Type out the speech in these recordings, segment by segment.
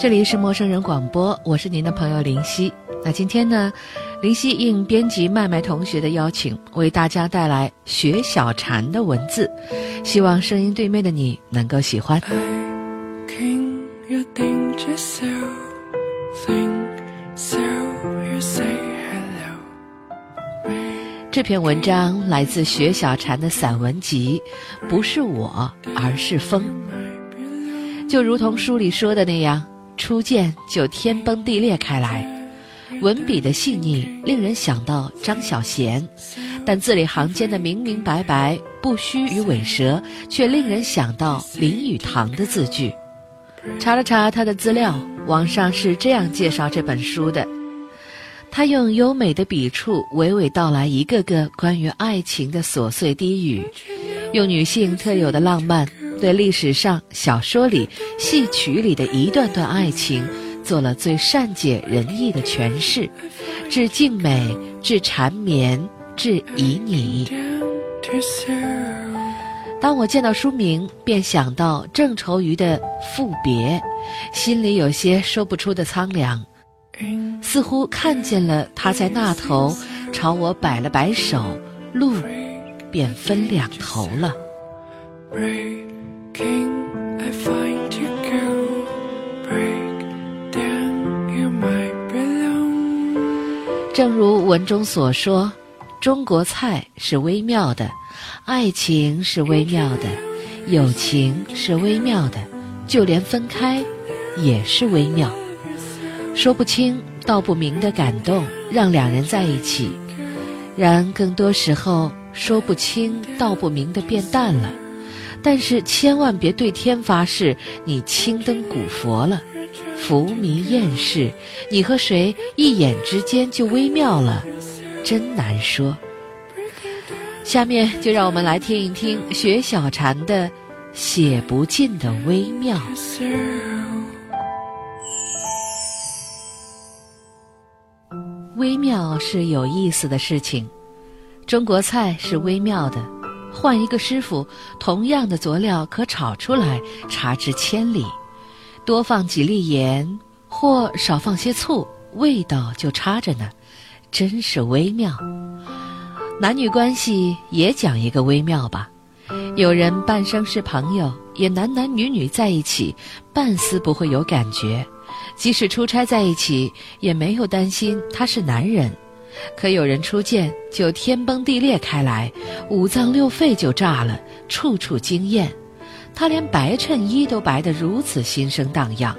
这里是陌生人广播，我是您的朋友林夕。那今天呢，林夕应编辑麦麦同学的邀请，为大家带来学小禅的文字，希望声音对面的你能够喜欢。这篇文章来自学小禅的散文集，不是我，而是风。就如同书里说的那样。初见就天崩地裂开来，文笔的细腻令人想到张小娴，但字里行间的明明白白、不虚与委蛇，却令人想到林语堂的字句。查了查他的资料，网上是这样介绍这本书的：他用优美的笔触娓娓道来一个个关于爱情的琐碎低语，用女性特有的浪漫。对历史上小说里、戏曲里的一段段爱情，做了最善解人意的诠释，至静美，至缠绵，至旖旎。当我见到书名，便想到郑愁予的《赋别》，心里有些说不出的苍凉，似乎看见了他在那头朝我摆了摆手，路便分两头了。正如文中所说，中国菜是微妙的，爱情是微妙的，友情是微妙的，就连分开也是微妙。说不清道不明的感动让两人在一起，然更多时候说不清道不明的变淡了。但是千万别对天发誓，你青灯古佛了，浮名厌世，你和谁一眼之间就微妙了，真难说。下面就让我们来听一听学小禅的《写不尽的微妙》。微妙是有意思的事情，中国菜是微妙的。换一个师傅，同样的佐料可炒出来差之千里。多放几粒盐，或少放些醋，味道就差着呢，真是微妙。男女关系也讲一个微妙吧。有人半生是朋友，也男男女女在一起，半丝不会有感觉；即使出差在一起，也没有担心他是男人。可有人初见就天崩地裂开来，五脏六肺就炸了，处处惊艳。他连白衬衣都白得如此心生荡漾，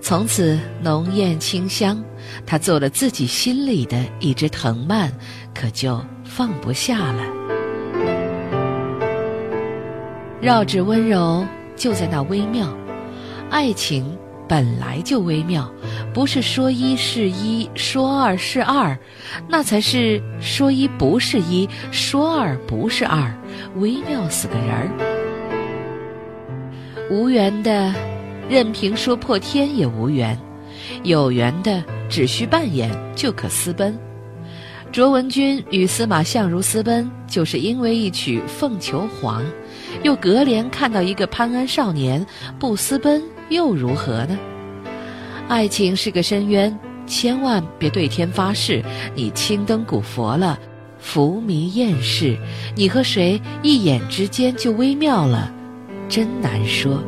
从此浓艳清香。他做了自己心里的一只藤蔓，可就放不下了。绕指温柔就在那微妙，爱情本来就微妙。不是说一是一，说二是二，那才是说一不是一，说二不是二，微妙死个人儿。无缘的，任凭说破天也无缘；有缘的，只需扮演就可私奔。卓文君与司马相如私奔，就是因为一曲《凤求凰》，又隔帘看到一个潘安少年，不私奔又如何呢？爱情是个深渊，千万别对天发誓，你青灯古佛了，浮名厌世，你和谁一眼之间就微妙了，真难说。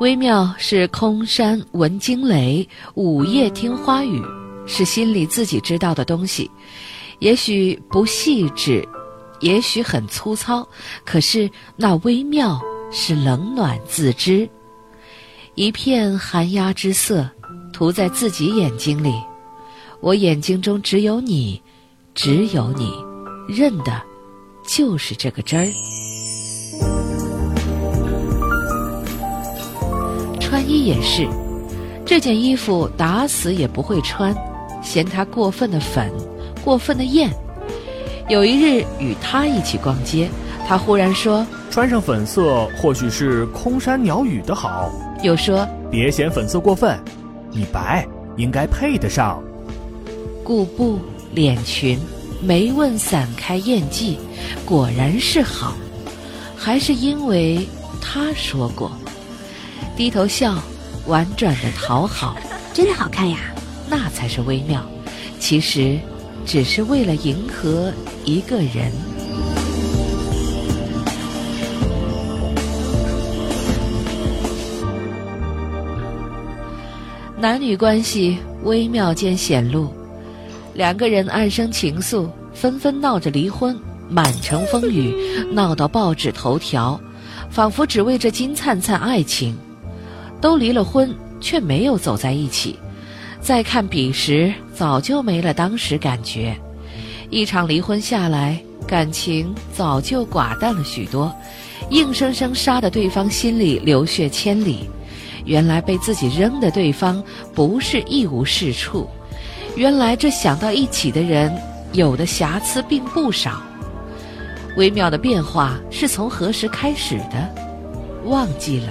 微妙是空山闻惊雷，午夜听花雨，是心里自己知道的东西，也许不细致，也许很粗糙，可是那微妙是冷暖自知。一片寒鸦之色，涂在自己眼睛里。我眼睛中只有你，只有你，认的，就是这个真儿。穿衣也是，这件衣服打死也不会穿，嫌它过分的粉，过分的艳。有一日与他一起逛街，他忽然说：“穿上粉色，或许是空山鸟语的好。”有说：“别嫌粉色过分，你白应该配得上。”顾布脸裙，眉问散开艳迹，果然是好，还是因为他说过，低头笑，婉转的讨好，真的好看呀。那才是微妙。其实，只是为了迎合一个人。男女关系微妙间显露，两个人暗生情愫，纷纷闹着离婚，满城风雨，闹到报纸头条，仿佛只为这金灿灿爱情。都离了婚，却没有走在一起。再看彼时，早就没了当时感觉。一场离婚下来，感情早就寡淡了许多，硬生生杀得对方心里流血千里。原来被自己扔的对方不是一无是处，原来这想到一起的人有的瑕疵并不少。微妙的变化是从何时开始的？忘记了，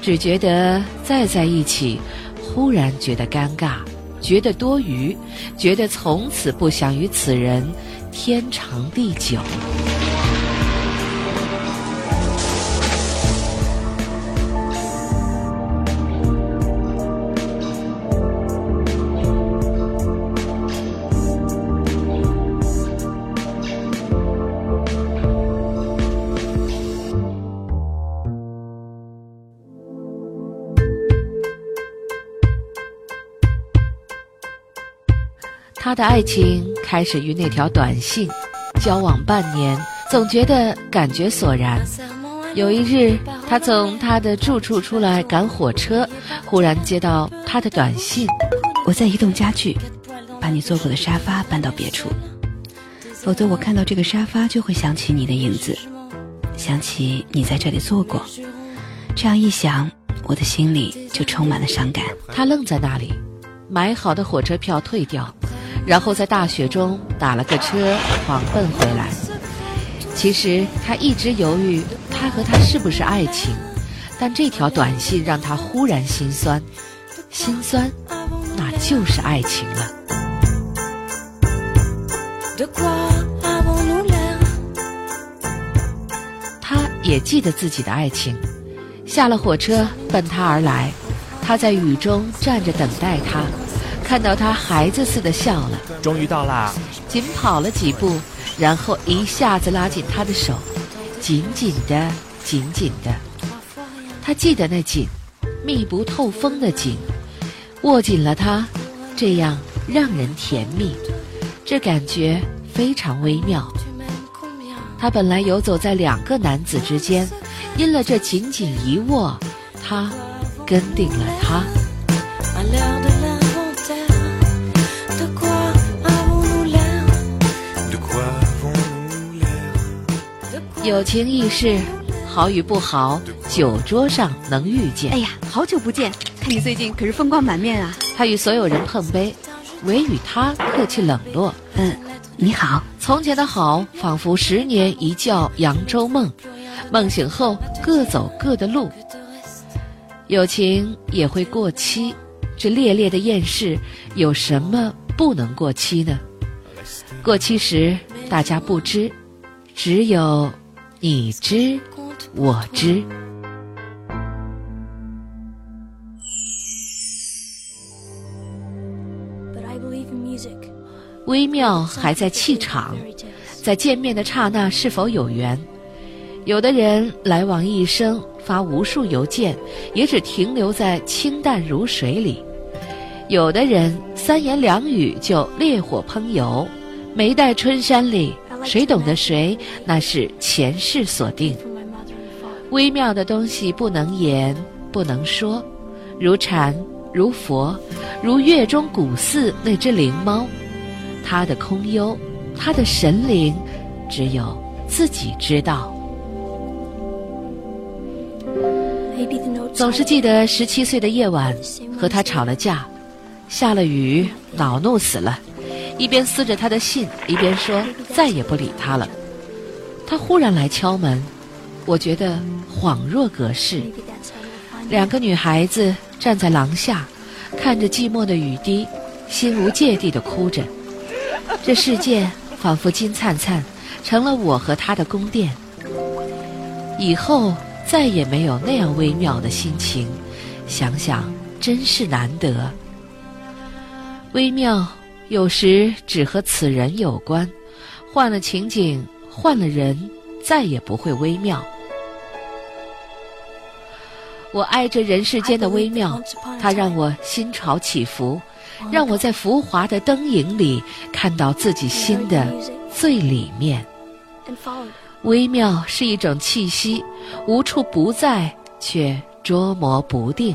只觉得再在一起，忽然觉得尴尬，觉得多余，觉得从此不想与此人天长地久。他的爱情开始于那条短信，交往半年，总觉得感觉索然。有一日，他从他的住处出来赶火车，忽然接到他的短信：“我在移动家具，把你坐过的沙发搬到别处，否则我看到这个沙发就会想起你的影子，想起你在这里坐过。这样一想，我的心里就充满了伤感。”他愣在那里，买好的火车票退掉。然后在大雪中打了个车，狂奔回来。其实他一直犹豫，他和她是不是爱情？但这条短信让他忽然心酸，心酸，那就是爱情了。他也记得自己的爱情，下了火车奔他而来，他在雨中站着等待他。看到他孩子似的笑了，终于到啦！紧跑了几步，然后一下子拉紧他的手，紧紧的，紧紧的。他记得那紧，密不透风的紧，握紧了他，这样让人甜蜜，这感觉非常微妙。他本来游走在两个男子之间，因了这紧紧一握，他跟定了他。友情易逝，好与不好，酒桌上能遇见。哎呀，好久不见，看你最近可是风光满面啊！他与所有人碰杯，唯与他客气冷落。嗯，你好。从前的好，仿佛十年一觉扬州梦，梦醒后各走各的路。友情也会过期，这烈烈的厌世，有什么不能过期呢？过期时，大家不知，只有。你知，我知。微妙还在气场，在见面的刹那是否有缘？有的人来往一生，发无数邮件，也只停留在清淡如水里；有的人三言两语就烈火烹油，眉黛春山里。谁懂得谁，那是前世所定。微妙的东西不能言，不能说，如禅，如佛，如月中古寺那只灵猫，它的空幽，它的神灵，只有自己知道。总是记得十七岁的夜晚，和他吵了架，下了雨，恼怒死了。一边撕着他的信，一边说再也不理他了。他忽然来敲门，我觉得恍若隔世。两个女孩子站在廊下，看着寂寞的雨滴，心无芥蒂地哭着。这世界仿佛金灿灿，成了我和他的宫殿。以后再也没有那样微妙的心情，想想真是难得。微妙有时只和此人有关，换了情景，换了人，再也不会微妙。我爱这人世间的微妙，它让我心潮起伏，让我在浮华的灯影里看到自己心的最里面。微妙是一种气息，无处不在，却捉摸不定。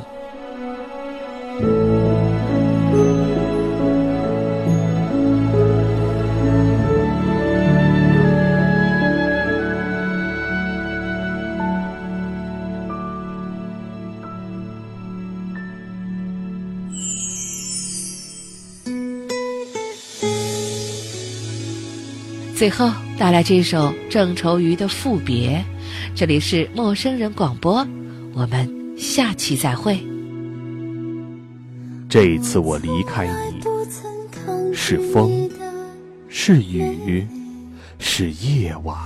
最后带来这首郑愁予的《赋别》，这里是陌生人广播，我们下期再会。这一次我离开你，是风，是雨，是夜晚。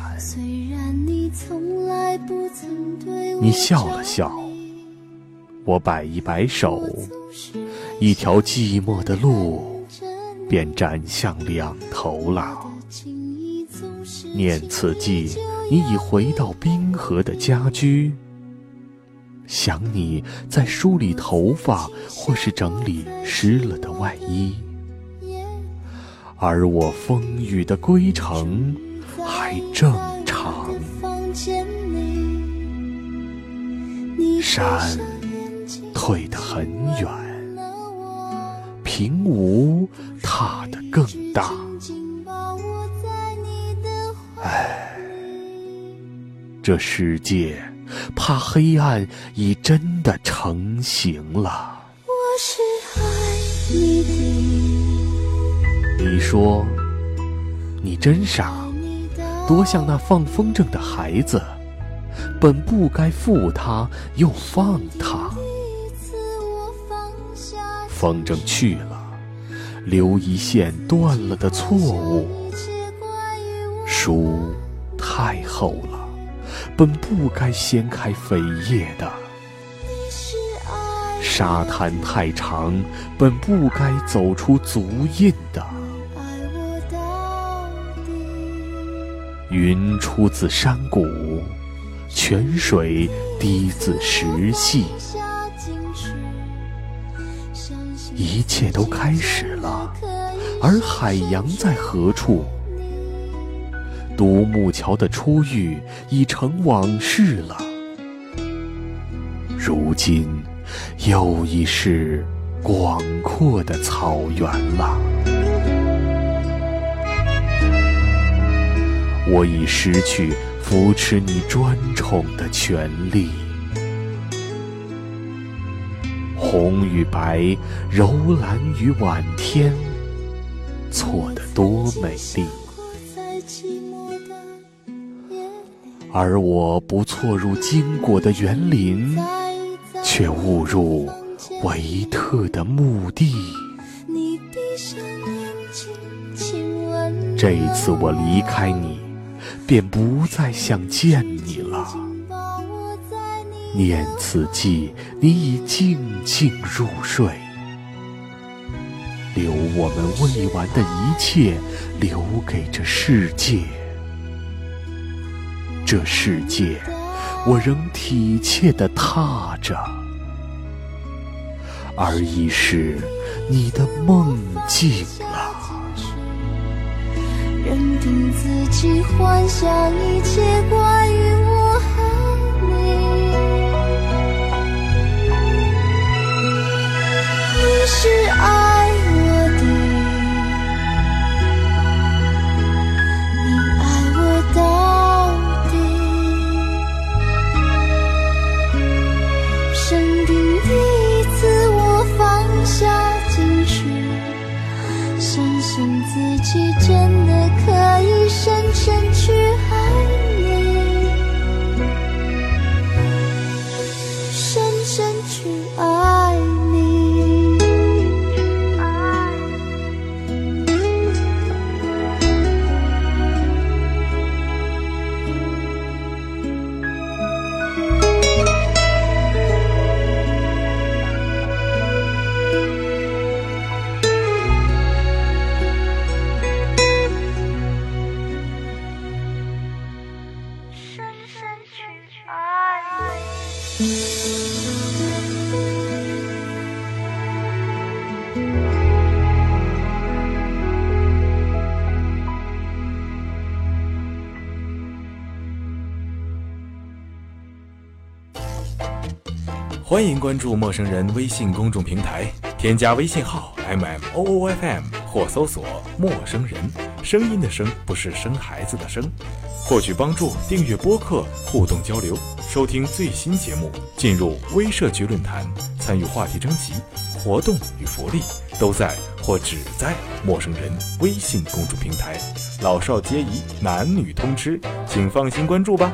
你笑了笑，我摆一摆手，一条寂寞的路便展向两头了。念此际，你已回到冰河的家居。想你在梳理头发，或是整理湿了的外衣，而我风雨的归程还正常。山退得很远，平芜踏得更大。唉，这世界怕黑暗已真的成型了。我是爱你的。你说，你真傻，多像那放风筝的孩子，本不该负他又放他。风筝去了，留一线断了的错误。书太厚了，本不该掀开扉页的；沙滩太长，本不该走出足印的。云出自山谷，泉水滴自石隙，一切都开始了，而海洋在何处？独木桥的初遇已成往事了，如今又已是广阔的草原了。我已失去扶持你专宠的权利。红与白，柔蓝与晚天，错得多美丽。而我不错入经果的园林，却误入维特的墓地。这一次我离开你，便不再想见你了。念此际，你已静静入睡，留我们未完的一切，留给这世界。这世界，我仍体贴地踏着，而已是你的梦境了。认定自己，幻想一切关于我和你，你是爱。欢迎关注陌生人微信公众平台，添加微信号 m m o o f m 或搜索“陌生人”，声音的声不是生孩子的生。获取帮助，订阅播客，互动交流，收听最新节目，进入微社区论坛，参与话题征集，活动与福利都在或只在陌生人微信公众平台，老少皆宜，男女通吃，请放心关注吧。